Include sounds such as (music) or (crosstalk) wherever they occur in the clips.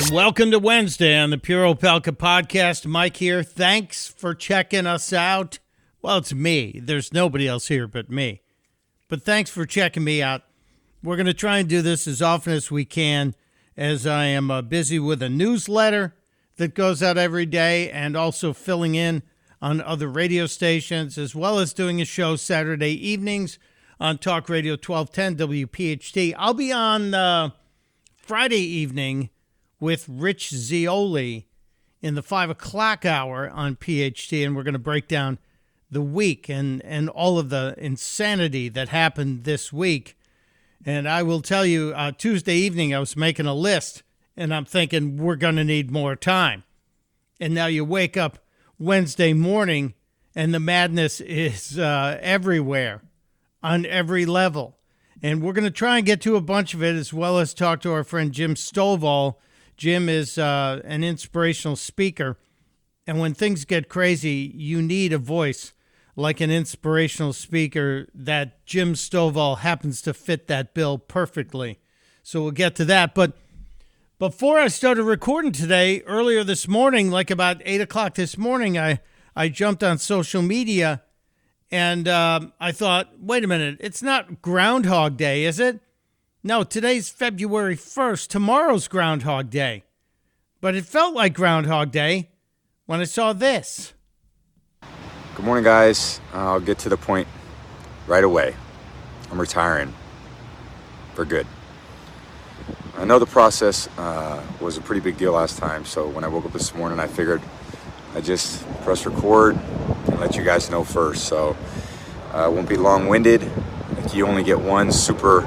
And welcome to Wednesday on the Pure Opelka podcast. Mike here. Thanks for checking us out. Well, it's me. There's nobody else here but me. But thanks for checking me out. We're going to try and do this as often as we can, as I am uh, busy with a newsletter that goes out every day and also filling in on other radio stations, as well as doing a show Saturday evenings on Talk Radio 1210 WPHT. I'll be on uh, Friday evening with Rich Zeoli in the five o'clock hour on PHT, and we're going to break down the week and, and all of the insanity that happened this week. And I will tell you, uh, Tuesday evening, I was making a list, and I'm thinking we're going to need more time. And now you wake up Wednesday morning, and the madness is uh, everywhere on every level. And we're going to try and get to a bunch of it as well as talk to our friend Jim Stovall. Jim is uh, an inspirational speaker. And when things get crazy, you need a voice like an inspirational speaker that Jim Stovall happens to fit that bill perfectly. So we'll get to that. But before I started recording today, earlier this morning, like about eight o'clock this morning, I, I jumped on social media and um, I thought, wait a minute, it's not Groundhog Day, is it? No, today's February 1st. Tomorrow's Groundhog Day. But it felt like Groundhog Day when I saw this. Good morning, guys. I'll get to the point right away. I'm retiring for good. I know the process uh, was a pretty big deal last time, so when I woke up this morning, I figured I just press record and let you guys know first. So I uh, won't be long-winded. Like you only get one super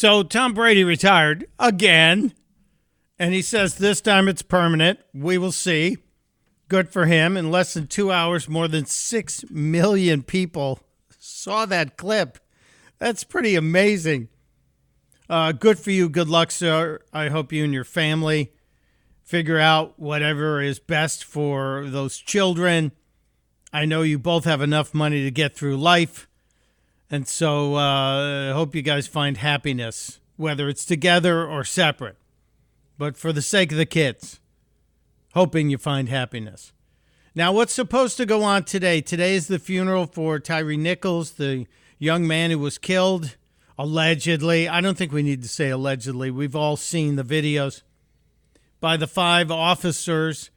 So Tom Brady retired again. And he says this time it's permanent. We will see. Good for him. In less than two hours, more than 6 million people saw that clip. That's pretty amazing. Uh, good for you. Good luck, sir. I hope you and your family figure out whatever is best for those children. I know you both have enough money to get through life. And so uh, I hope you guys find happiness, whether it's together or separate. But for the sake of the kids, hoping you find happiness. Now, what's supposed to go on today? Today is the funeral for Tyre Nichols, the young man who was killed allegedly. I don't think we need to say allegedly. We've all seen the videos by the five officers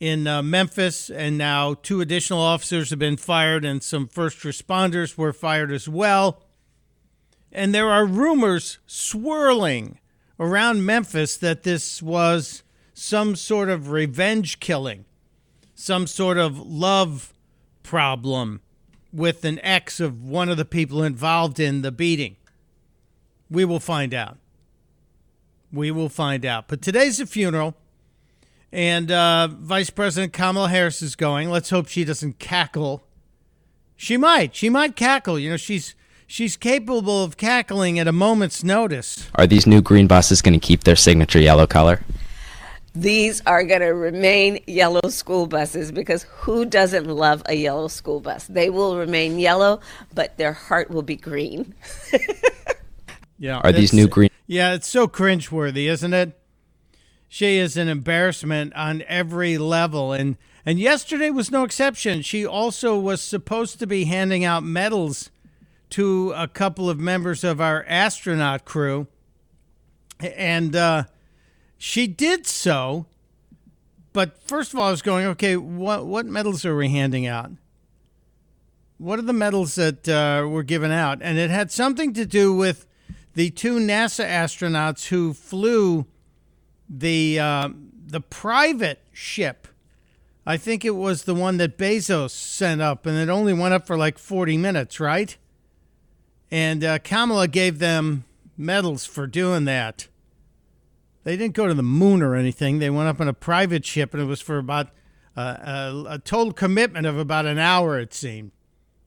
in uh, Memphis, and now two additional officers have been fired, and some first responders were fired as well. And there are rumors swirling around Memphis that this was some sort of revenge killing, some sort of love problem with an ex of one of the people involved in the beating. We will find out. We will find out. But today's a funeral, and uh, Vice President Kamala Harris is going. Let's hope she doesn't cackle. She might. She might cackle. You know, she's she's capable of cackling at a moment's notice. Are these new green buses going to keep their signature yellow color? These are going to remain yellow school buses because who doesn't love a yellow school bus? They will remain yellow, but their heart will be green. (laughs) Yeah. Are these new green? Yeah, it's so cringeworthy, isn't it? She is an embarrassment on every level, and and yesterday was no exception. She also was supposed to be handing out medals to a couple of members of our astronaut crew, and uh, she did so. But first of all, I was going, okay, what what medals are we handing out? What are the medals that uh, were given out? And it had something to do with the two NASA astronauts who flew the uh, the private ship. I think it was the one that Bezos sent up, and it only went up for like 40 minutes, right? And uh, Kamala gave them medals for doing that. They didn't go to the moon or anything. They went up on a private ship, and it was for about uh, a, a total commitment of about an hour, it seemed.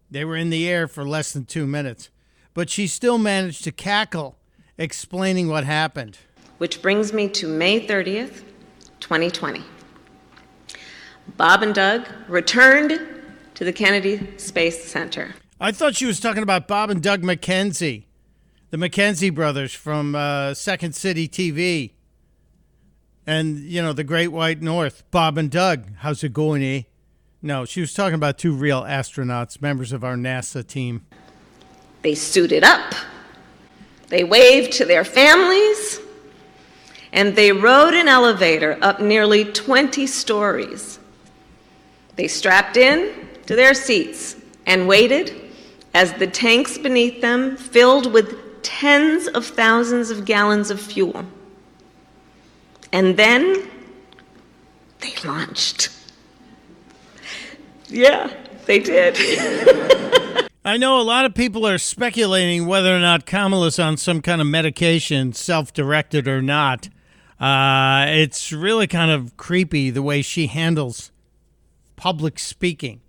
They were in the air for less than two minutes. But she still managed to cackle, explaining what happened. Which brings me to May 30th, 2020. Bob and Doug returned to the Kennedy Space Center. I thought she was talking about Bob and Doug McKenzie, the McKenzie brothers from uh, Second City TV. And, you know, the Great White North. Bob and Doug, how's it going, eh? No, she was talking about two real astronauts, members of our NASA team. They suited up, they waved to their families, and they rode an elevator up nearly 20 stories. They strapped in to their seats and waited as the tanks beneath them filled with tens of thousands of gallons of fuel. And then they launched. Yeah, they did. (laughs) I know a lot of people are speculating whether or not Kamala's on some kind of medication, self directed or not. Uh, it's really kind of creepy the way she handles public speaking.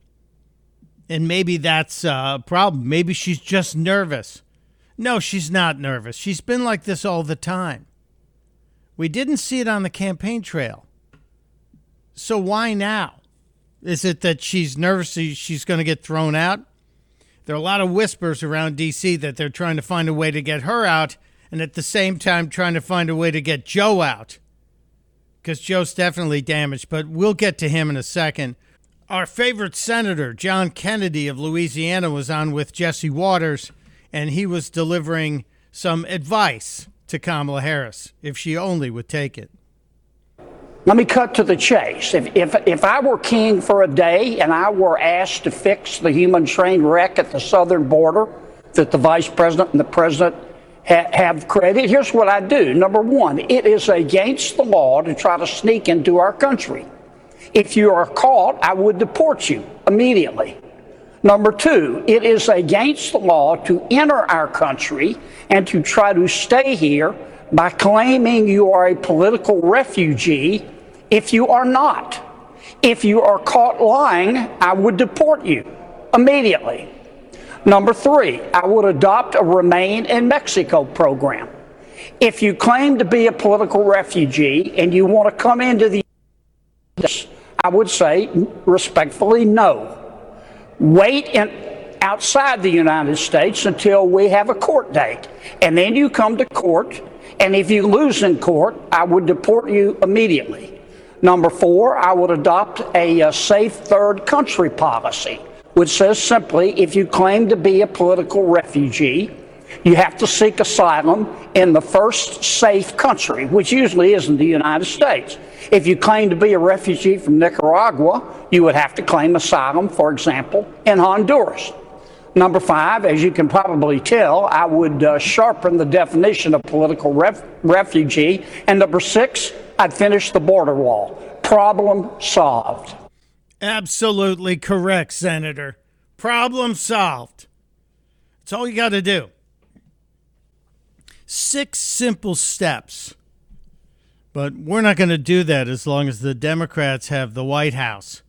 And maybe that's a problem. Maybe she's just nervous. No, she's not nervous. She's been like this all the time. We didn't see it on the campaign trail. So why now? Is it that she's nervous she's going to get thrown out? There are a lot of whispers around D.C. that they're trying to find a way to get her out, and at the same time trying to find a way to get Joe out. Because Joe's definitely damaged, but we'll get to him in a second. Our favorite senator, John Kennedy of Louisiana, was on with Jesse Watters, and he was delivering some advice to Kamala Harris if she only would take it. Let me cut to the chase. If, if, if I were king for a day and I were asked to fix the human train wreck at the southern border that the vice president and the president ha- have created, here's what I do. Number one, it is against the law to try to sneak into our country. If you are caught, I would deport you immediately. Number two, it is against the law to enter our country and to try to stay here by claiming you are a political refugee if you are not. If you are caught lying, I would deport you immediately. Number three, I would adopt a Remain in Mexico program. If you claim to be a political refugee and you want to come into the I would say respectfully no. Wait in, outside the United States until we have a court date. And then you come to court, and if you lose in court, I would deport you immediately. Number four, I would adopt a, a safe third country policy, which says simply if you claim to be a political refugee, you have to seek asylum in the first safe country, which usually isn't the United States. If you claim to be a refugee from Nicaragua, you would have to claim asylum, for example, in Honduras. Number five, as you can probably tell, I would uh, sharpen the definition of political ref- refugee. And number six, I'd finish the border wall. Problem solved. Absolutely correct, Senator. Problem solved. That's all you got to do. Six simple steps. But we're not going to do that as long as the Democrats have the White House.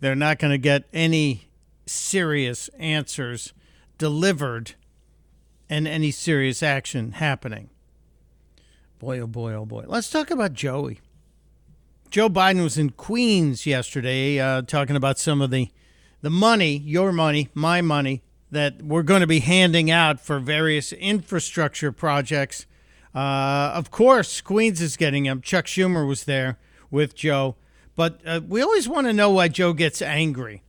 They're not going to get any serious answers delivered and any serious action happening. Boy, oh boy, oh boy. Let's talk about Joey. Joe Biden was in Queens yesterday uh, talking about some of the, the money, your money, my money, that we're going to be handing out for various infrastructure projects. Uh, of course, Queens is getting them. Chuck Schumer was there with Joe. But uh, we always want to know why Joe gets angry.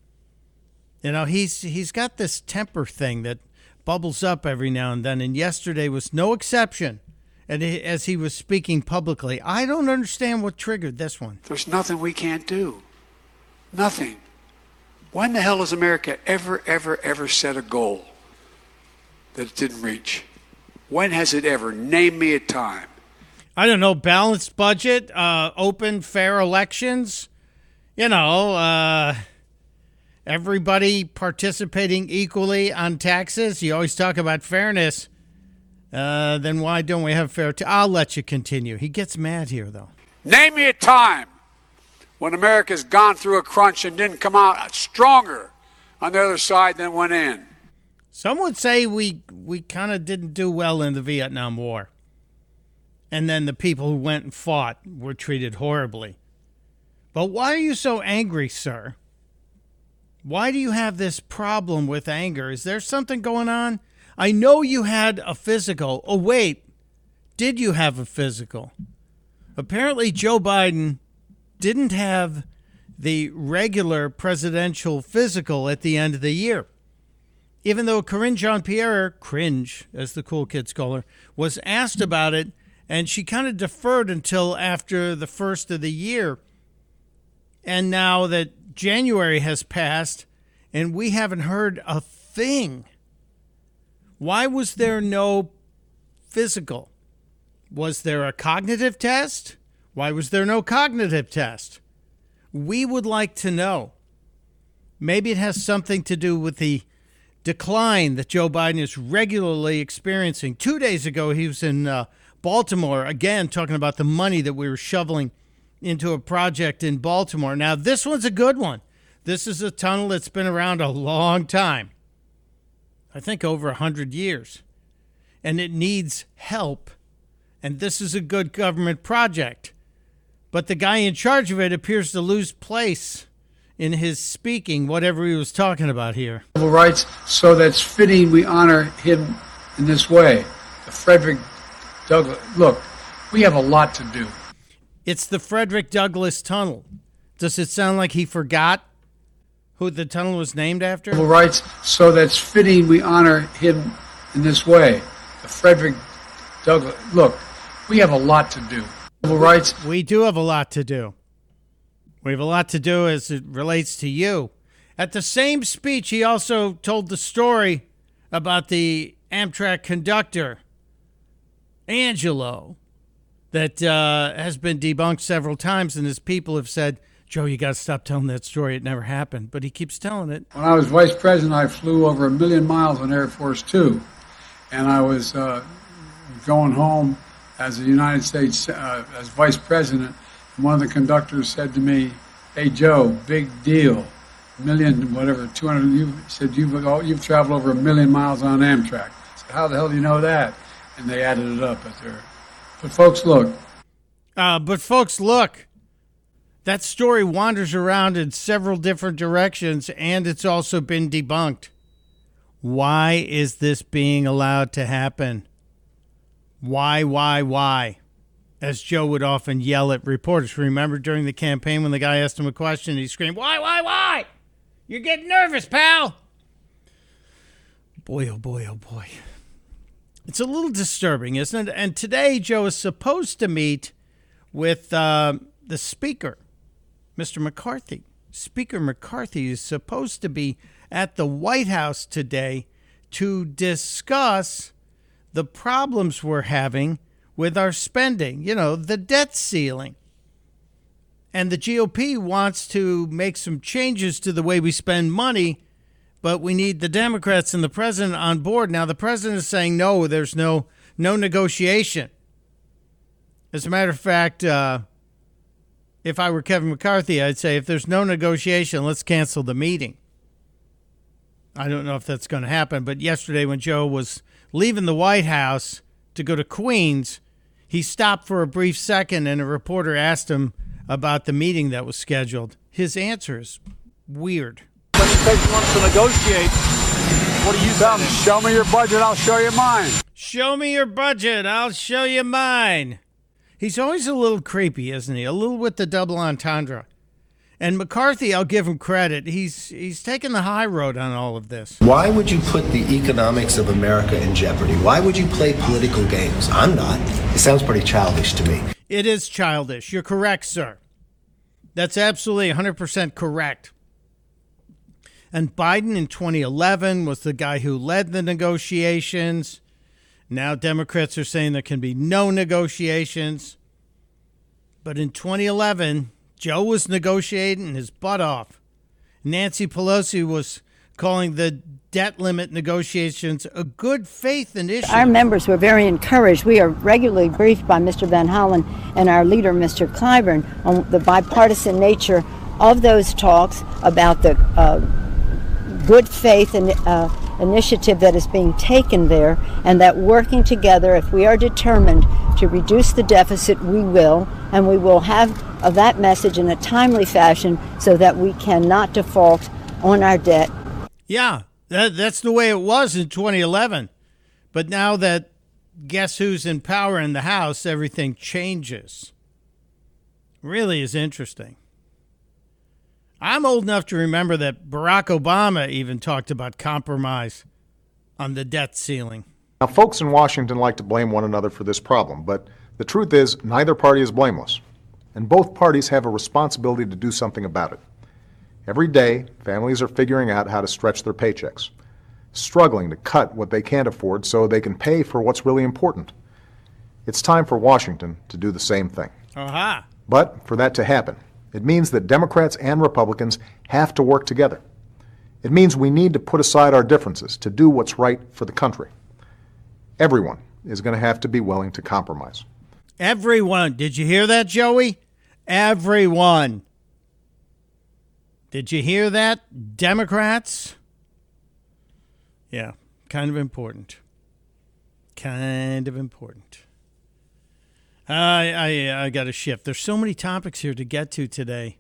You know, he's he's got this temper thing that bubbles up every now and then, and yesterday was no exception. And he, as he was speaking publicly, I don't understand what triggered this one. There's nothing we can't do. Nothing. When the hell has America ever, ever, ever set a goal that it didn't reach? When has it ever? Name me a time. I don't know. Balanced budget, uh, open, fair elections. You know, uh, everybody participating equally on taxes. You always talk about fairness. Uh, then why don't we have fair? T- I'll let you continue. He gets mad here, though. Name me a time when America's gone through a crunch and didn't come out stronger on the other side than went in. Some would say we we kind of didn't do well in the Vietnam War. And then the people who went and fought were treated horribly. But why are you so angry, sir? Why do you have this problem with anger? Is there something going on? I know you had a physical. Oh, wait. Did you have a physical? Apparently, Joe Biden didn't have the regular presidential physical at the end of the year. Even though Karine Jean Pierre, cringe, as the cool kids call her, was asked about it, and she kind of deferred until after the first of the year. And now that January has passed and we haven't heard a thing, why was there no physical? Was there a cognitive test? Why was there no cognitive test? We would like to know. Maybe it has something to do with the decline that Joe Biden is regularly experiencing. Two days ago, he was in uh, Baltimore again talking about the money that we were shoveling into a project in Baltimore. Now, this one's a good one. This is a tunnel that's been around a long time. I think over a 100 years. And it needs help. And this is a good government project. But the guy in charge of it appears to lose place in his speaking, whatever he was talking about here. Civil rights, so that's fitting we honor him in this way. Frederick Douglass. Look, we have a lot to do. It's the Frederick Douglass Tunnel. Does it sound like he forgot who the tunnel was named after? Civil rights, so that's fitting we honor him in this way. Frederick Douglass. Look, we have a lot to do. Civil rights. We do have a lot to do. We have a lot to do as it relates to you. At the same speech, he also told the story about the Amtrak conductor, Angelo, that uh, has been debunked several times, and his people have said, Joe, you got to stop telling that story. It never happened. But he keeps telling it. When I was vice president, I flew over a million miles on Air Force Two, and I was uh, going home as a United States uh, as vice president. And one of the conductors said to me, "Hey Joe, big deal, million whatever, two hundred. You said you've you've traveled over a million miles on Amtrak. I said, How the hell do you know that? And they added it up at their. But folks, look. Uh, but folks, look. That story wanders around in several different directions, and it's also been debunked. Why is this being allowed to happen? Why, why, why? As Joe would often yell at reporters. Remember during the campaign when the guy asked him a question, he screamed, Why, why, why? You're getting nervous, pal. Boy, oh boy, oh boy. It's a little disturbing, isn't it? And today, Joe is supposed to meet with uh, the Speaker Mr. McCarthy. Speaker McCarthy is supposed to be at the White House today to discuss the problems we're having with our spending, you know, the debt ceiling. And the GOP wants to make some changes to the way we spend money, but we need the Democrats and the president on board. Now the president is saying no, there's no no negotiation. As a matter of fact, uh, if I were Kevin McCarthy, I'd say if there's no negotiation, let's cancel the meeting. I don't know if that's going to happen, but yesterday when Joe was leaving the White House to go to Queens, he stopped for a brief second and a reporter asked him about the meeting that was scheduled. His answer is weird. When the president wants to negotiate, what do you tell him? Show me your budget, I'll show you mine. Show me your budget, I'll show you mine. He's always a little creepy, isn't he? A little with the double entendre. And McCarthy, I'll give him credit. He's he's taken the high road on all of this. Why would you put the economics of America in jeopardy? Why would you play political games? I'm not. It sounds pretty childish to me. It is childish. You're correct, sir. That's absolutely 100% correct. And Biden in 2011 was the guy who led the negotiations. Now Democrats are saying there can be no negotiations. But in 2011, Joe was negotiating his butt off. Nancy Pelosi was calling the debt limit negotiations a good faith initiative. Our members were very encouraged. We are regularly briefed by Mr. Van Hollen and our leader, Mr. Clyburn, on the bipartisan nature of those talks about the uh, good faith and uh, initiative that is being taken there, and that working together, if we are determined to reduce the deficit, we will, and we will have that message in a timely fashion so that we cannot default on our debt. Yeah, that, that's the way it was in 2011. But now that guess who's in power in the House, everything changes. Really is interesting. I'm old enough to remember that Barack Obama even talked about compromise on the debt ceiling. Now, folks in Washington like to blame one another for this problem, but the truth is, neither party is blameless, and both parties have a responsibility to do something about it. Every day, families are figuring out how to stretch their paychecks, struggling to cut what they can't afford so they can pay for what's really important. It's time for Washington to do the same thing. Aha. But for that to happen, it means that Democrats and Republicans have to work together. It means we need to put aside our differences to do what's right for the country. Everyone is going to have to be willing to compromise. Everyone. Did you hear that, Joey? Everyone. Did you hear that, Democrats? Yeah, kind of important. Kind of important. I I I got to shift. There's so many topics here to get to today,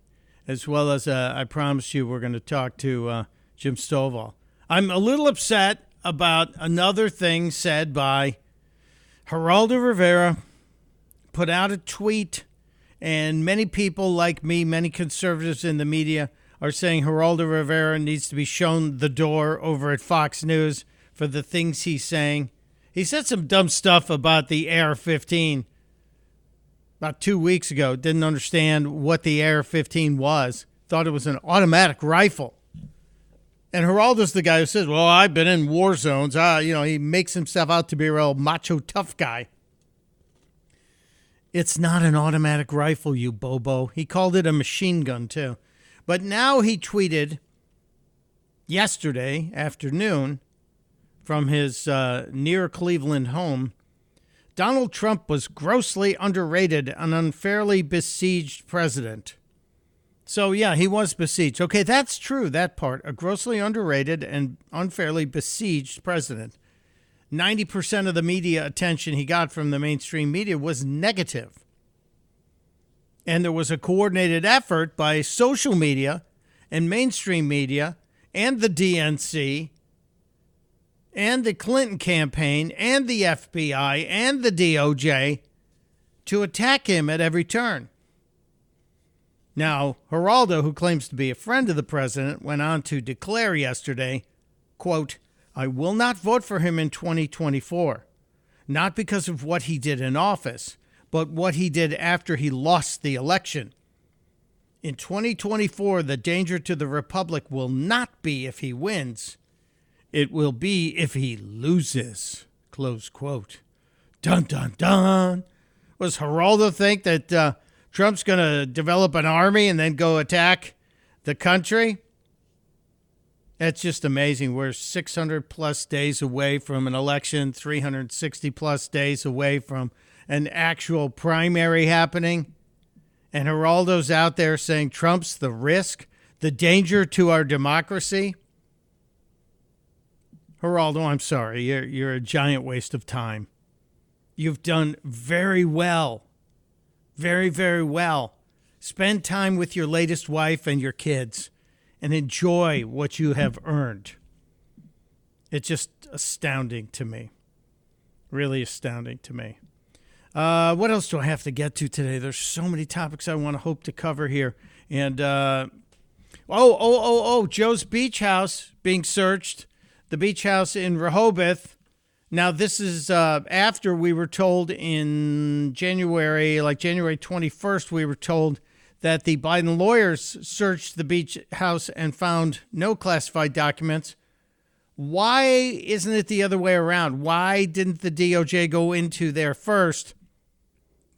as well as uh, I promised you we're going to talk to uh, Jim Stovall. I'm a little upset about another thing said by Geraldo Rivera. Put out a tweet, and many people like me, many conservatives in the media, are saying Geraldo Rivera needs to be shown the door over at Fox News for the things he's saying. He said some dumb stuff about the AR 15 about two weeks ago. Didn't understand what the AR 15 was, thought it was an automatic rifle. And Geraldo's the guy who says, Well, I've been in war zones. Uh, you know, he makes himself out to be a real macho tough guy. It's not an automatic rifle, you bobo. He called it a machine gun, too. But now he tweeted yesterday afternoon from his uh, near Cleveland home Donald Trump was grossly underrated, an unfairly besieged president. So, yeah, he was besieged. Okay, that's true, that part. A grossly underrated and unfairly besieged president. 90% of the media attention he got from the mainstream media was negative. And there was a coordinated effort by social media and mainstream media and the DNC and the Clinton campaign and the FBI and the DOJ to attack him at every turn. Now, Geraldo, who claims to be a friend of the president, went on to declare yesterday, quote, I will not vote for him in 2024, not because of what he did in office, but what he did after he lost the election. In 2024, the danger to the Republic will not be if he wins, it will be if he loses. Close quote. Dun dun dun. Was Geraldo think that uh, Trump's going to develop an army and then go attack the country? That's just amazing. We're 600 plus days away from an election, 360 plus days away from an actual primary happening. And Geraldo's out there saying Trump's the risk, the danger to our democracy. Geraldo, I'm sorry. You're, you're a giant waste of time. You've done very well. Very, very well. Spend time with your latest wife and your kids and enjoy what you have earned. It's just astounding to me. Really astounding to me. Uh, what else do I have to get to today? There's so many topics I want to hope to cover here. And uh, oh, oh, oh, oh, Joe's Beach House being searched the beach house in Rehoboth. Now, this is uh, after we were told in January, like January 21st, we were told that the Biden lawyers searched the beach house and found no classified documents. Why isn't it the other way around? Why didn't the DOJ go into there first?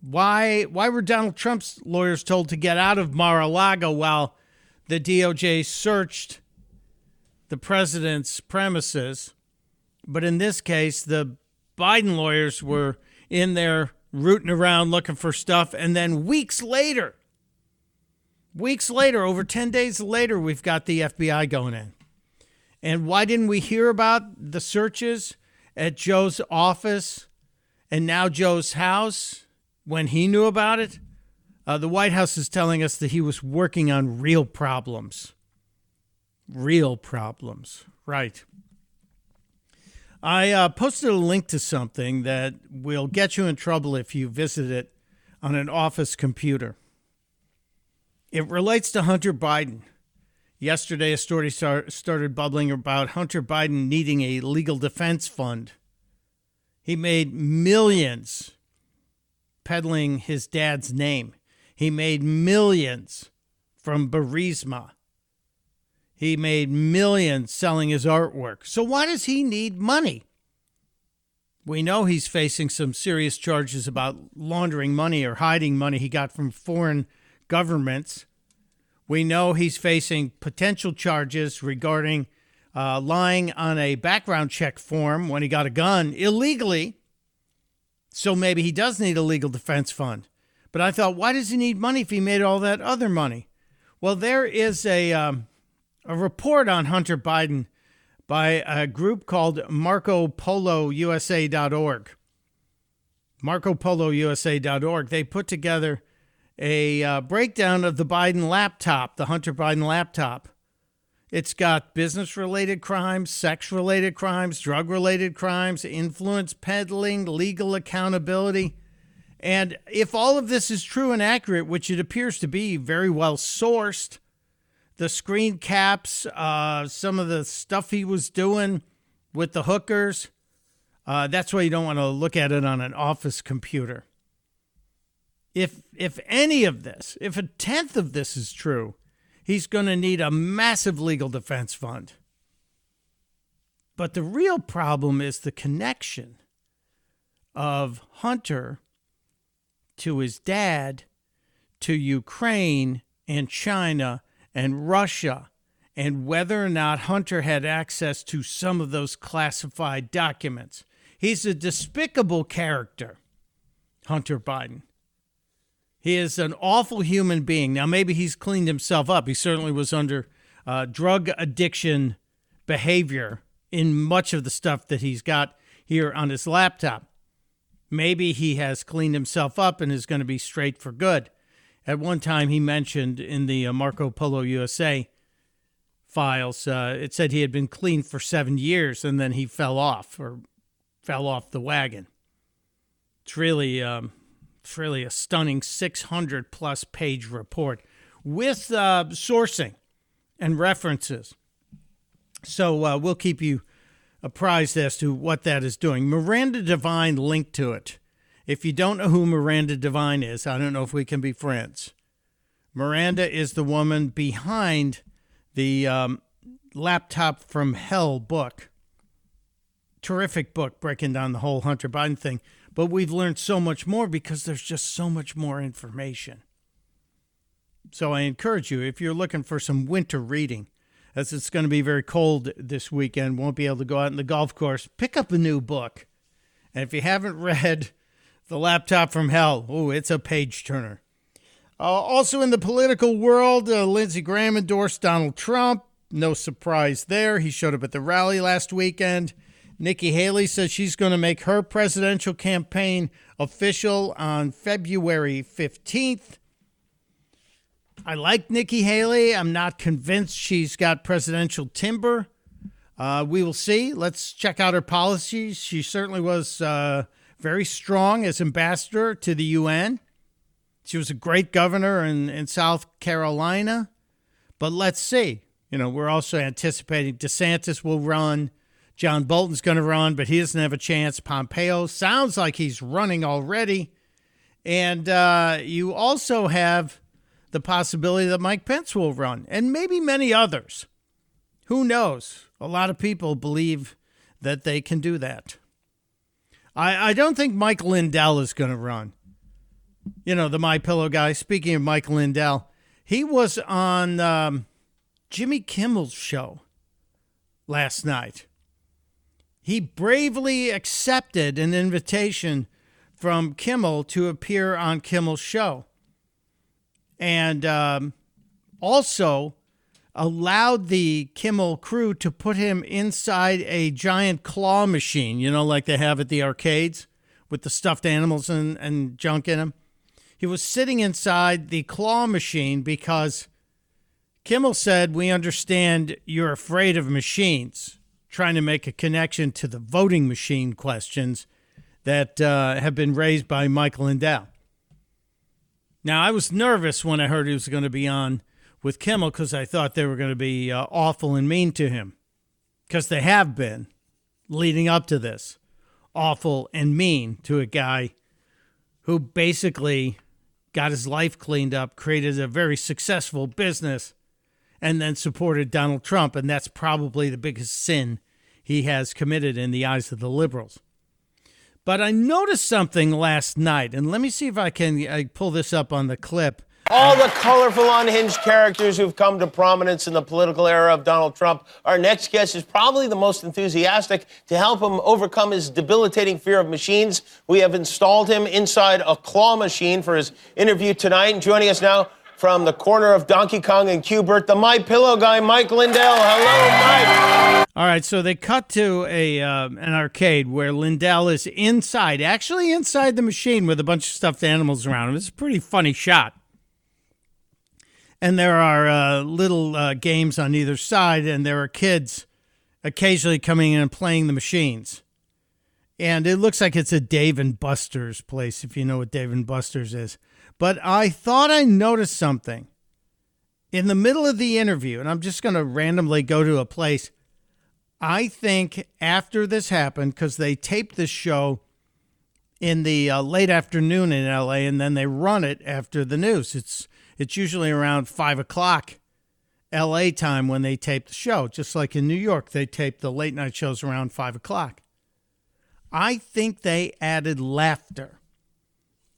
Why why were Donald Trump's lawyers told to get out of Mar-a-Lago while the DOJ searched the president's premises. But in this case, the Biden lawyers were in there rooting around looking for stuff. And then weeks later, weeks later, over 10 days later, we've got the FBI going in. And why didn't we hear about the searches at Joe's office and now Joe's house when he knew about it? Uh, the White House is telling us that he was working on real problems. Real problems, right. I uh, posted a link to something that will get you in trouble if you visit it on an office computer. It relates to Hunter Biden. Yesterday, a story start, started bubbling about Hunter Biden needing a legal defense fund. He made millions peddling his dad's name. He made millions from Burisma. He made millions selling his artwork. So why does he need money? We know he's facing some serious charges about laundering money or hiding money he got from foreign governments. We know he's facing potential charges regarding uh, lying on a background check form when he got a gun illegally. So maybe he does need a legal defense fund. But I thought, why does he need money if he made all that other money? Well, there is a um, a report on Hunter Biden by a group called MarcoPoloUSA.org. MarcoPoloUSA.org. They put together a uh, breakdown of the Biden laptop, the Hunter Biden laptop. It's got business related crimes, sex related crimes, drug related crimes, influence peddling, legal accountability. And if all of this is true and accurate, which it appears to be very well sourced, the screen caps, uh, some of the stuff he was doing with the hookers, uh, that's why you don't want to look at it on an office computer. If if any of this, if a tenth of this is true, he's going to need a massive legal defense fund. But the real problem is the connection of Hunter to his dad, to Ukraine and China and Russia, and whether or not Hunter had access to some of those classified documents. He's a despicable character, Hunter Biden. He is an awful human being. Now, maybe he's cleaned himself up. He certainly was under uh, drug addiction behavior in much of the stuff that he's got here on his laptop. Maybe he has cleaned himself up and is going to be straight for good. At one time, he mentioned in the uh, Marco Polo USA files, uh, it said he had been clean for seven years and then he fell off or fell off the wagon. It's really um, it's really a stunning 600 plus page report with uh, sourcing and references. So uh, we'll keep you apprised as to what that is doing. Miranda Devine linked to it. If you don't know who Miranda Devine is, I don't know if we can be friends. Miranda is the woman behind the um, Laptop from Hell book. Terrific book breaking down the whole Hunter Biden thing. But we've learned so much more because there's just so much more information. So I encourage you, if you're looking for some winter reading, as it's going to be very cold this weekend, won't be able to go out in the golf course, pick up a new book. And if you haven't (laughs) read The Laptop from Hell, oh, it's a page turner. Uh, also in the political world, uh, Lindsey Graham endorsed Donald Trump. No surprise there. He showed up at the rally last weekend. Nikki Haley says she's going to make her presidential campaign official on February 15th. I like Nikki Haley. I'm not convinced she's got presidential timber. Uh, we will see. Let's check out her policies. She certainly was uh, very strong as ambassador to the UN. She was a great governor in, in South Carolina. But let's see. You know, we're also anticipating DeSantis will run. John Bolton's going to run, but he doesn't have a chance. Pompeo sounds like he's running already. And uh, you also have the possibility that Mike Pence will run, and maybe many others. Who knows? A lot of people believe that they can do that. I, I don't think Mike Lindell is going to run. You know, the My Pillow guy. Speaking of Mike Lindell, he was on um, Jimmy Kimmel's show last night. He bravely accepted an invitation from Kimmel to appear on Kimmel's show. And um, also allowed the Kimmel crew to put him inside a giant claw machine, you know, like they have at the arcades with the stuffed animals and, and junk in them. He was sitting inside the claw machine because Kimmel said, We understand you're afraid of machines, trying to make a connection to the voting machine questions that uh, have been raised by Michael Lindell. Now, I was nervous when I heard he was going to be on with Kimmel because I thought they were going to be uh, awful and mean to him because they have been leading up to this awful and mean to a guy who basically got his life cleaned up, created a very successful business, and then supported Donald Trump. And that's probably the biggest sin he has committed in the eyes of the liberals. But I noticed something last night, and let me see if I can I pull this up on the clip. All the colorful, unhinged characters who've come to prominence in the political era of Donald Trump. Our next guest is probably the most enthusiastic to help him overcome his debilitating fear of machines. We have installed him inside a claw machine for his interview tonight. And joining us now from the corner of Donkey Kong and Q*bert, the My Pillow guy, Mike Lindell. Hello, Mike. All right, so they cut to a uh, an arcade where Lindell is inside, actually inside the machine with a bunch of stuffed animals around him. It's a pretty funny shot. And there are uh, little uh, games on either side, and there are kids occasionally coming in and playing the machines. And it looks like it's a Dave and Buster's place, if you know what Dave and Buster's is. But I thought I noticed something in the middle of the interview, and I'm just going to randomly go to a place. I think after this happened, because they taped this show in the uh, late afternoon in LA, and then they run it after the news. It's it's usually around five o'clock LA time when they tape the show, just like in New York, they tape the late night shows around five o'clock. I think they added laughter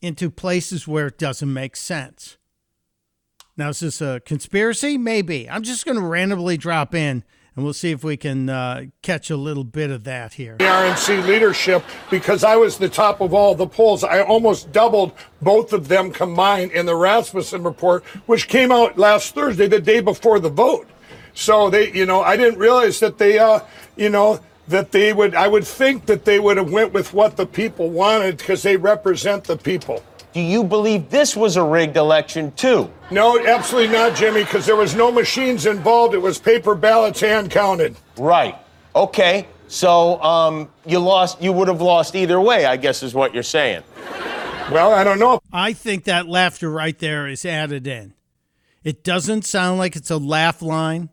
into places where it doesn't make sense. Now, is this a conspiracy? Maybe. I'm just going to randomly drop in and we'll see if we can uh, catch a little bit of that here. The RNC leadership, because I was the top of all the polls, I almost doubled both of them combined in the Rasmussen report, which came out last Thursday, the day before the vote. So they, you know, I didn't realize that they, uh, you know, that they would. I would think that they would have went with what the people wanted because they represent the people. Do you believe this was a rigged election, too? No, absolutely not, Jimmy, because there was no machines involved. It was paper ballots hand counted. Right. Okay. So um, you lost. You would have lost either way. I guess is what you're saying. Well, I don't know. I think that laughter right there is added in. It doesn't sound like it's a laugh line,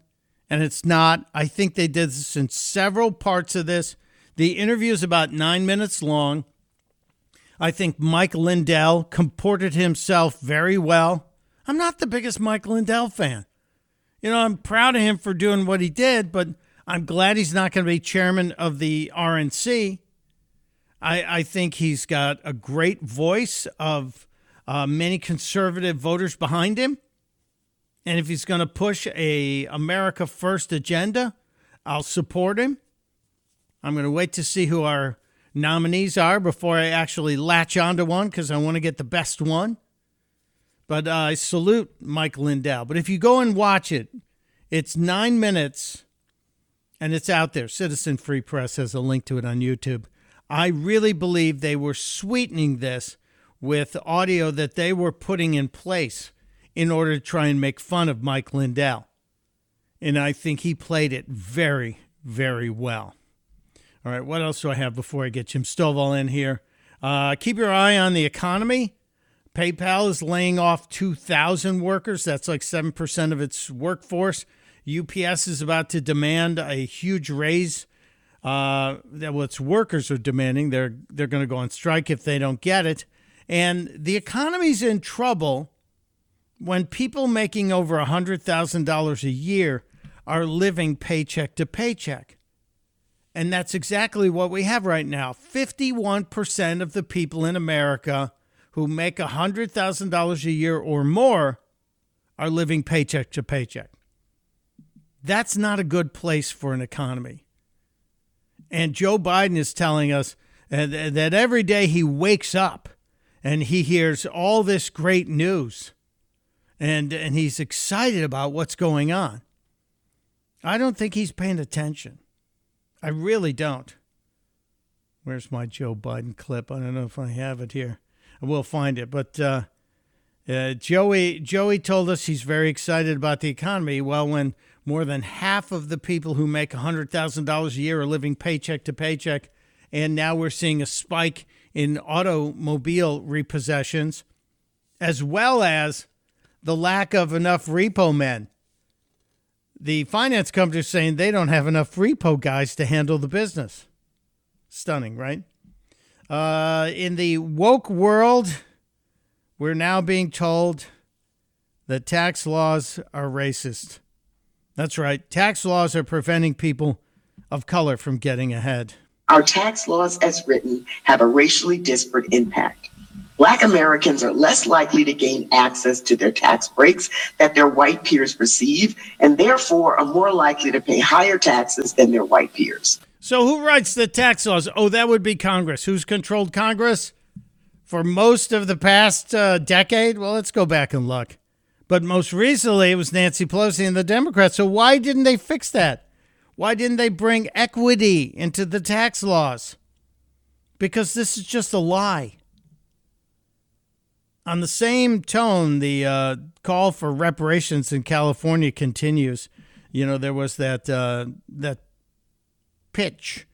and it's not. I think they did this in several parts of this. The interview is about nine minutes long. I think Mike Lindell comported himself very well. I'm not the biggest Mike Lindell fan. You know, I'm proud of him for doing what he did, but I'm glad he's not going to be chairman of the RNC. I, I think he's got a great voice of uh, many conservative voters behind him. And if he's going to push a America First agenda, I'll support him. I'm going to wait to see who our nominees are before I actually latch onto one because I want to get the best one. But uh, I salute Mike Lindell. But if you go and watch it, it's nine minutes and it's out there. Citizen Free Press has a link to it on YouTube. I really believe they were sweetening this with audio that they were putting in place in order to try and make fun of Mike Lindell. And I think he played it very, very well. All right, what else do I have before I get Jim Stovall in here? Uh, keep your eye on the economy. PayPal is laying off 2,000 workers. That's like 7% of its workforce. UPS is about to demand a huge raise uh, that its workers are demanding. They're, they're going to go on strike if they don't get it. And the economy's in trouble when people making over $100,000 a year are living paycheck to paycheck. And that's exactly what we have right now. 51% of the people in America who make $100,000 a year or more are living paycheck to paycheck. That's not a good place for an economy. And Joe Biden is telling us uh, that every day he wakes up and he hears all this great news and, and he's excited about what's going on. I don't think he's paying attention. I really don't. Where's my Joe Biden clip? I don't know if I have it here. I will find it. But uh, uh, Joey Joey told us he's very excited about the economy. Well, when more than half of the people who make $100,000 a year are living paycheck to paycheck, and now we're seeing a spike in automobile repossessions, as well as the lack of enough repo men. The finance companies saying they don't have enough repo guys to handle the business. Stunning, right? Uh, in the woke world, we're now being told that tax laws are racist. That's right. Tax laws are preventing people of color from getting ahead. Our tax laws, as written, have a racially disparate impact. Black Americans are less likely to gain access to their tax breaks that their white peers receive, and therefore are more likely to pay higher taxes than their white peers. So, who writes the tax laws? Oh, that would be Congress. Who's controlled Congress for most of the past uh, decade? Well, let's go back and look. But most recently, it was Nancy Pelosi and the Democrats. So, why didn't they fix that? Why didn't they bring equity into the tax laws? Because this is just a lie. On the same tone, the uh, call for reparations in California continues. You know, there was that uh, that pitch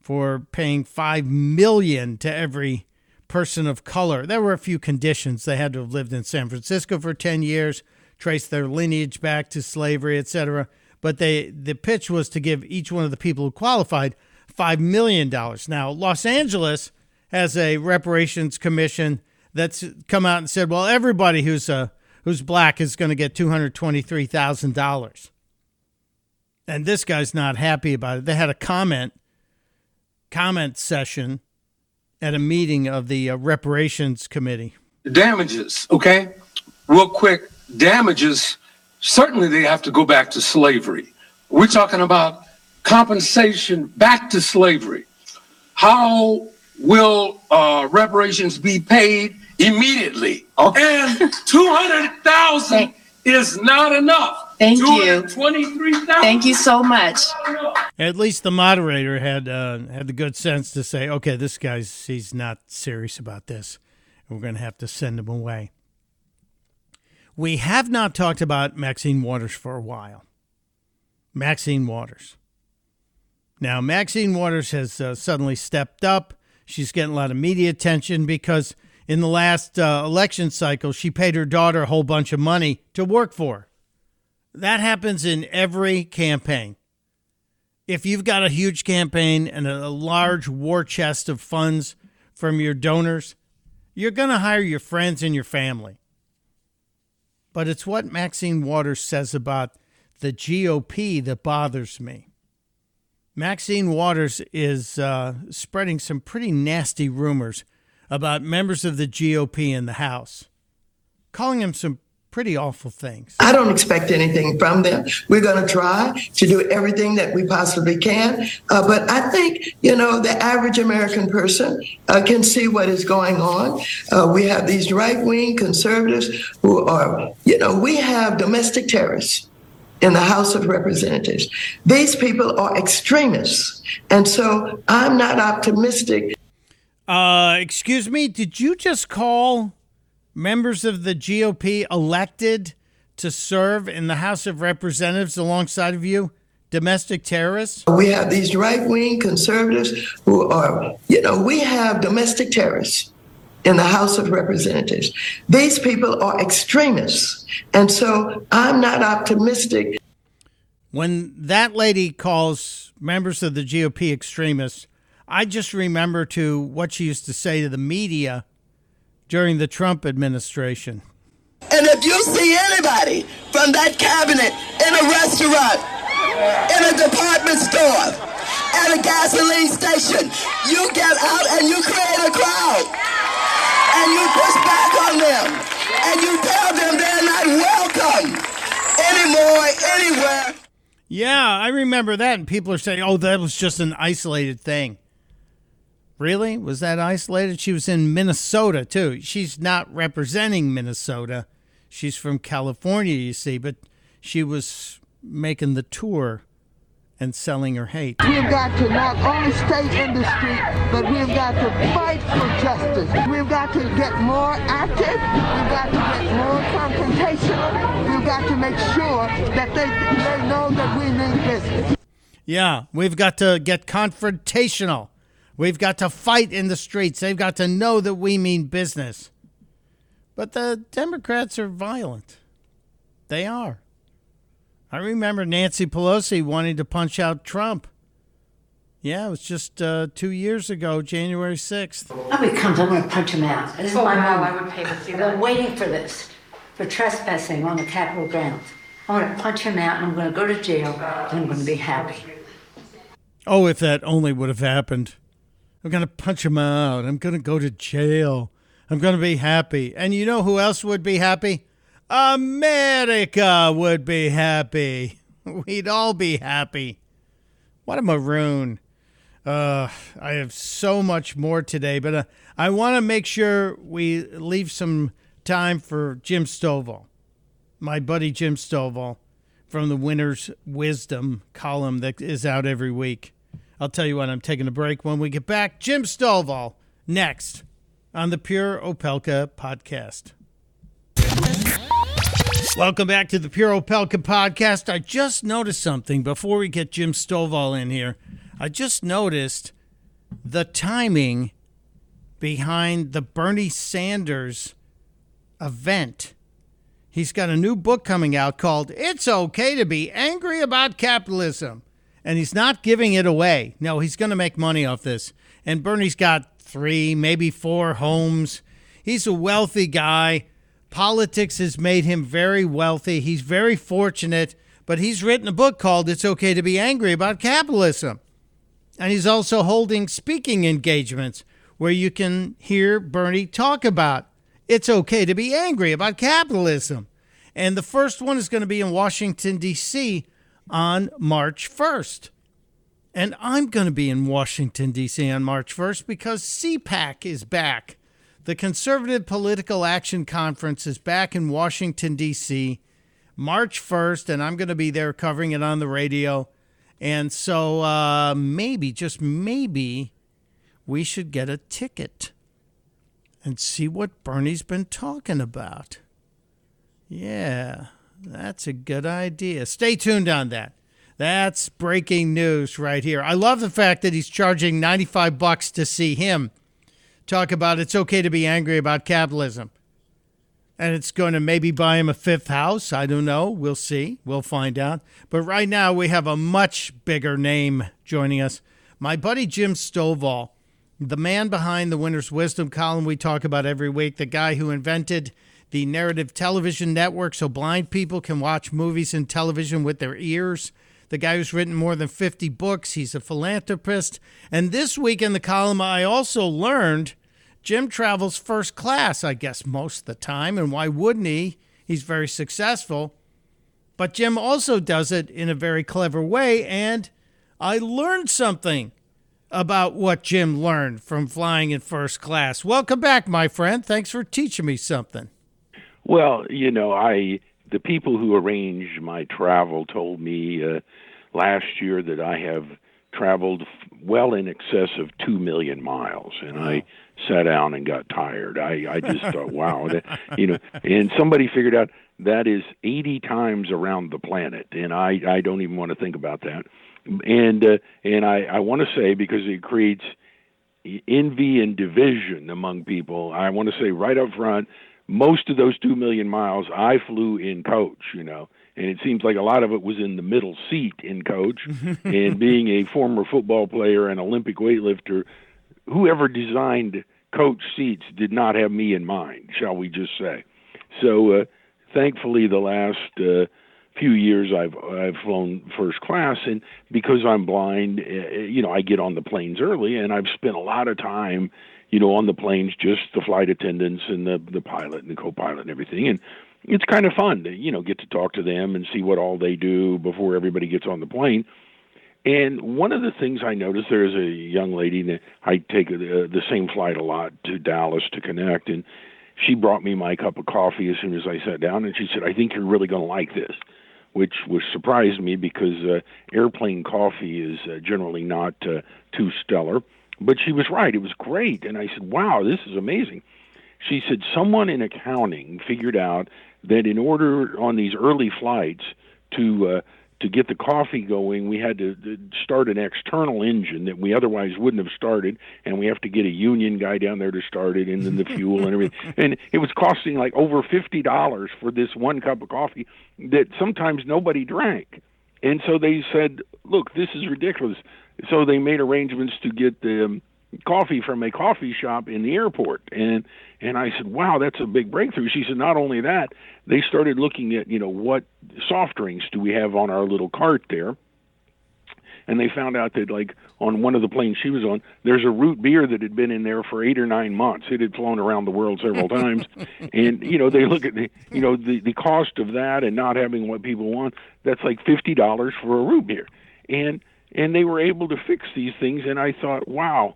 for paying five million to every person of color. There were a few conditions. They had to have lived in San Francisco for 10 years, trace their lineage back to slavery, etc. But they the pitch was to give each one of the people who qualified $5 million. Now, Los Angeles has a reparations commission that's come out and said, well, everybody who's uh, who's black is going to get $223,000. And this guy's not happy about it. They had a comment comment session at a meeting of the uh, reparations committee. Damages, okay? Real quick, damages certainly they have to go back to slavery. We're talking about compensation back to slavery. How will uh, reparations be paid immediately? And 200,000 is not enough. Thank you. 23,000. Thank you so much. At least the moderator had uh, had the good sense to say, "Okay, this guy's he's not serious about this. We're going to have to send him away." We have not talked about Maxine Waters for a while. Maxine Waters. Now, Maxine Waters has uh, suddenly stepped up. She's getting a lot of media attention because in the last uh, election cycle, she paid her daughter a whole bunch of money to work for. That happens in every campaign. If you've got a huge campaign and a large war chest of funds from your donors, you're going to hire your friends and your family. But it's what Maxine Waters says about the GOP that bothers me. Maxine Waters is uh, spreading some pretty nasty rumors about members of the GOP in the House, calling them some pretty awful things. I don't expect anything from them. We're going to try to do everything that we possibly can. Uh, but I think, you know, the average American person uh, can see what is going on. Uh, we have these right wing conservatives who are, you know, we have domestic terrorists in the House of Representatives. These people are extremists. And so I'm not optimistic. Uh, excuse me, did you just call members of the GOP elected to serve in the House of Representatives alongside of you domestic terrorists? We have these right wing conservatives who are, you know, we have domestic terrorists in the House of Representatives. These people are extremists. And so I'm not optimistic. When that lady calls members of the GOP extremists, I just remember to what she used to say to the media during the Trump administration. And if you see anybody from that cabinet in a restaurant, in a department store, at a gasoline station, you get out and you create a crowd. And you push back on them. And you tell them they're not welcome anymore, anywhere. Yeah, I remember that. And people are saying, oh, that was just an isolated thing. Really? Was that isolated? She was in Minnesota, too. She's not representing Minnesota. She's from California, you see, but she was making the tour and selling her hate. We've got to not only stay in the street, but we've got to fight for justice. We've got to get more active. We've got to get more confrontational. We've got to make sure that they, they know that we mean business. Yeah, we've got to get confrontational. We've got to fight in the streets. They've got to know that we mean business. But the Democrats are violent. They are. I remember Nancy Pelosi wanting to punch out Trump. Yeah, it was just uh, two years ago, January 6th. When he comes, I'm going to punch him out. This is Oh, my wow, moment. I would pay to see I've that. been waiting for this, for trespassing on the Capitol grounds. I'm going to punch him out, and I'm going to go to jail, and I'm going to be happy. Oh, if that only would have happened. I'm going to punch him out. I'm going to go to jail. I'm going to be happy. And you know who else would be happy? America would be happy. (laughs) We'd all be happy. What a maroon. Uh, I have so much more today, but uh, I want to make sure we leave some time for Jim Stovall, my buddy Jim Stovall from the Winner's Wisdom column that is out every week. I'll tell you what, I'm taking a break. When we get back, Jim Stovall next on the Pure Opelka podcast. Welcome back to the Pure Opelka podcast. I just noticed something before we get Jim Stovall in here. I just noticed the timing behind the Bernie Sanders event. He's got a new book coming out called It's Okay to Be Angry About Capitalism. And he's not giving it away. No, he's going to make money off this. And Bernie's got three, maybe four homes. He's a wealthy guy. Politics has made him very wealthy. He's very fortunate, but he's written a book called It's Okay to Be Angry About Capitalism. And he's also holding speaking engagements where you can hear Bernie talk about it's okay to be angry about capitalism. And the first one is going to be in Washington, D.C. on March 1st. And I'm going to be in Washington, D.C. on March 1st because CPAC is back. The Conservative Political Action Conference is back in Washington, D.C. March 1st, and I'm going to be there covering it on the radio. And so uh, maybe, just maybe, we should get a ticket and see what Bernie's been talking about. Yeah, that's a good idea. Stay tuned on that. That's breaking news right here. I love the fact that he's charging 95 bucks to see him talk about it's okay to be angry about capitalism. And it's going to maybe buy him a fifth house. I don't know. We'll see. We'll find out. But right now, we have a much bigger name joining us. My buddy Jim Stovall, the man behind the Winner's Wisdom column we talk about every week, the guy who invented the narrative television network so blind people can watch movies and television with their ears. The guy who's written more than 50 books. He's a philanthropist. And this week in the column, I also learned Jim travels first class, I guess, most of the time. And why wouldn't he? He's very successful. But Jim also does it in a very clever way. And I learned something about what Jim learned from flying in first class. Welcome back, my friend. Thanks for teaching me something. Well, you know, I the people who arrange my travel told me uh, last year that I have traveled well in excess of two million miles, and I sat down and got tired. I I just (laughs) thought, wow, that, you know, and somebody figured out that is 80 times around the planet, and I I don't even want to think about that. And uh, and I I want to say because it creates envy and division among people. I want to say right up front, most of those two million miles I flew in coach, you know, and it seems like a lot of it was in the middle seat in coach. (laughs) and being a former football player and Olympic weightlifter, whoever designed coach seats did not have me in mind, shall we just say. So uh, thankfully, the last uh, few years I've I've flown first class, and because I'm blind, uh, you know, I get on the planes early, and I've spent a lot of time, you know, on the planes, just the flight attendants and the the pilot and the co-pilot and everything, and it's kind of fun to you know get to talk to them and see what all they do before everybody gets on the plane. And one of the things I noticed there's a young lady that I take the, the same flight a lot to Dallas to connect, and she brought me my cup of coffee as soon as I sat down, and she said, "I think you're really going to like this," which was surprised me because uh, airplane coffee is uh, generally not uh, too stellar. But she was right; it was great, and I said, "Wow, this is amazing." She said someone in accounting figured out that in order on these early flights to uh, to get the coffee going, we had to start an external engine that we otherwise wouldn't have started, and we have to get a union guy down there to start it, and then the (laughs) fuel and everything. And it was costing like over fifty dollars for this one cup of coffee that sometimes nobody drank. And so they said, "Look, this is ridiculous." So they made arrangements to get the um, coffee from a coffee shop in the airport. And and I said wow that's a big breakthrough. She said not only that they started looking at you know what soft drinks do we have on our little cart there? And they found out that like on one of the planes she was on there's a root beer that had been in there for 8 or 9 months. It had flown around the world several times. (laughs) And you know they look at the you know the the cost of that and not having what people want that's like $50 for a root beer. And and they were able to fix these things and I thought wow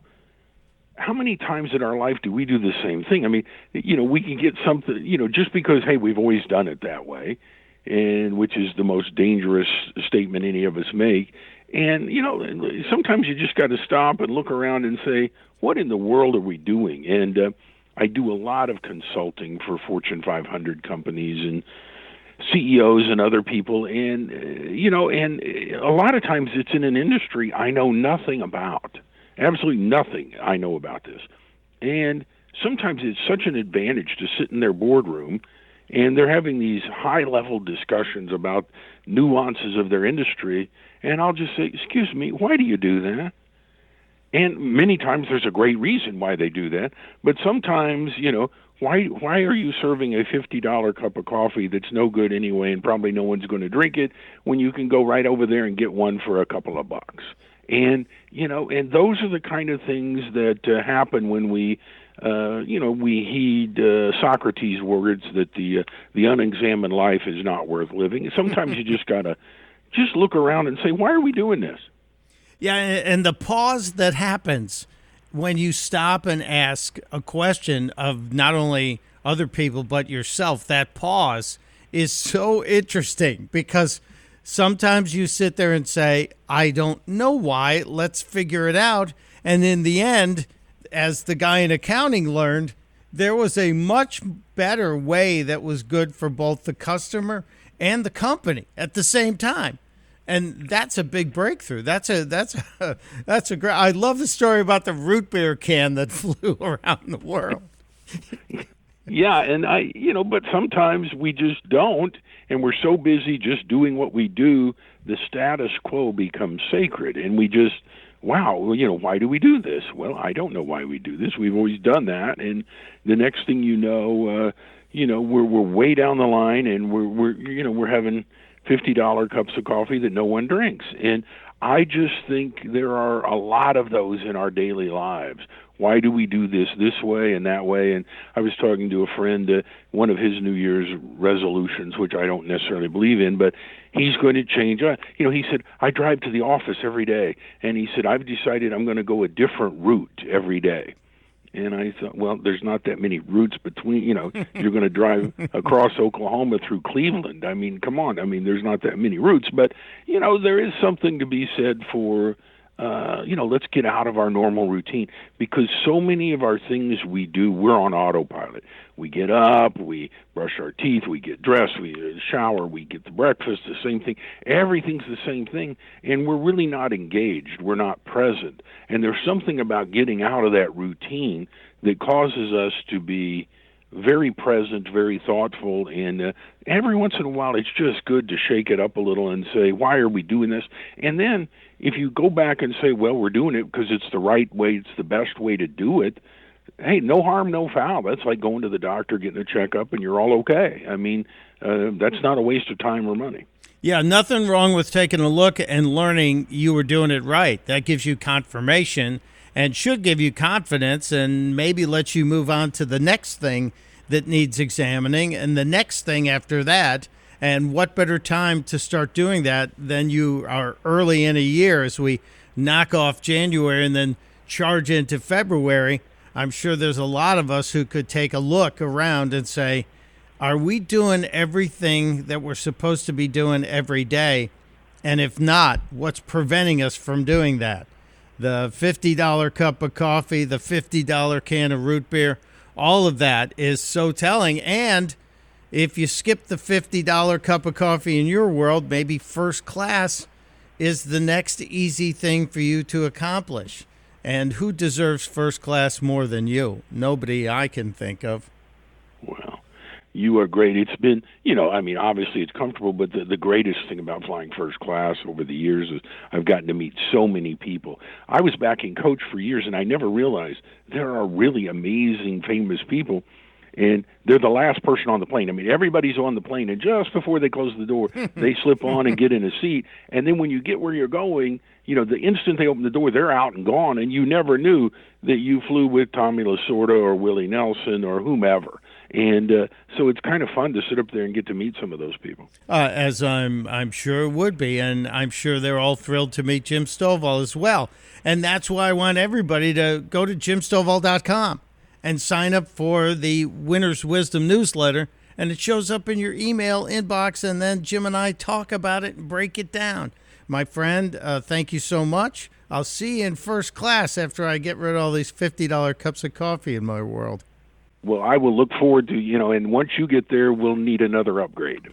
how many times in our life do we do the same thing? I mean, you know, we can get something, you know, just because hey, we've always done it that way, and which is the most dangerous statement any of us make. And you know, sometimes you just got to stop and look around and say, what in the world are we doing? And uh, I do a lot of consulting for Fortune 500 companies and CEOs and other people, and uh, you know, and a lot of times it's in an industry I know nothing about absolutely nothing I know about this. And sometimes it's such an advantage to sit in their boardroom and they're having these high level discussions about nuances of their industry. And I'll just say, Excuse me, why do you do that? And many times there's a great reason why they do that. But sometimes, you know, why why are you serving a fifty dollar cup of coffee that's no good anyway and probably no one's going to drink it when you can go right over there and get one for a couple of bucks? and you know and those are the kind of things that uh, happen when we uh, you know we heed uh, Socrates' words that the uh, the unexamined life is not worth living. Sometimes you (laughs) just gotta just look around and say, why are we doing this? Yeah, and the pause that happens when you stop and ask a question of not only other people but yourself, that pause is so interesting because Sometimes you sit there and say, I don't know why, let's figure it out. And in the end, as the guy in accounting learned, there was a much better way that was good for both the customer and the company at the same time. And that's a big breakthrough. That's a that's a (laughs) that's a great. I love the story about the root beer can that (laughs) flew around the world. yeah, and I you know, but sometimes we just don't and we're so busy just doing what we do, the status quo becomes sacred, and we just wow, you know, why do we do this? Well, I don't know why we do this. We've always done that, and the next thing you know, uh, you know, we're we're way down the line, and we're we're you know we're having fifty dollar cups of coffee that no one drinks, and I just think there are a lot of those in our daily lives. Why do we do this this way and that way? And i was talking to a friend uh, one of his new year's resolutions which i don't necessarily believe in but he's going to change. Uh, you know he said i drive to the office every day. And he said i've decided i'm going to go a different route every day and I thought, well, there's not that many routes between, you know, (laughs) you're going to drive across Oklahoma through Cleveland. I mean, come on. I mean, there's not that many routes, but, you know, there is something to be said for uh, you know, let's get out of our normal routine because so many of our things we do, we're on autopilot. We get up, we brush our teeth, we get dressed, we shower, we get the breakfast, the same thing. Everything's the same thing, and we're really not engaged. We're not present. And there's something about getting out of that routine that causes us to be very present, very thoughtful, and uh, every once in a while it's just good to shake it up a little and say, why are we doing this? And then if you go back and say, well, we're doing it because it's the right way, it's the best way to do it, hey, no harm, no foul. That's like going to the doctor, getting a checkup, and you're all okay. I mean, uh, that's not a waste of time or money. Yeah, nothing wrong with taking a look and learning you were doing it right. That gives you confirmation and should give you confidence and maybe let you move on to the next thing that needs examining. And the next thing after that, and what better time to start doing that than you are early in a year as we knock off January and then charge into February? I'm sure there's a lot of us who could take a look around and say, are we doing everything that we're supposed to be doing every day? And if not, what's preventing us from doing that? The $50 cup of coffee, the $50 can of root beer, all of that is so telling. And if you skip the $50 cup of coffee in your world, maybe first class is the next easy thing for you to accomplish. And who deserves first class more than you? Nobody I can think of. Well, you are great. It's been, you know, I mean, obviously it's comfortable, but the, the greatest thing about flying first class over the years is I've gotten to meet so many people. I was backing coach for years, and I never realized there are really amazing, famous people and they're the last person on the plane. I mean, everybody's on the plane, and just before they close the door, (laughs) they slip on and get in a seat. And then when you get where you're going, you know, the instant they open the door, they're out and gone, and you never knew that you flew with Tommy Lasorda or Willie Nelson or whomever. And uh, so it's kind of fun to sit up there and get to meet some of those people. Uh, as I'm, I'm sure it would be, and I'm sure they're all thrilled to meet Jim Stovall as well. And that's why I want everybody to go to jimstovall.com and sign up for the Winner's Wisdom newsletter. And it shows up in your email inbox, and then Jim and I talk about it and break it down. My friend, uh, thank you so much. I'll see you in first class after I get rid of all these $50 cups of coffee in my world. Well, I will look forward to, you know, and once you get there, we'll need another upgrade.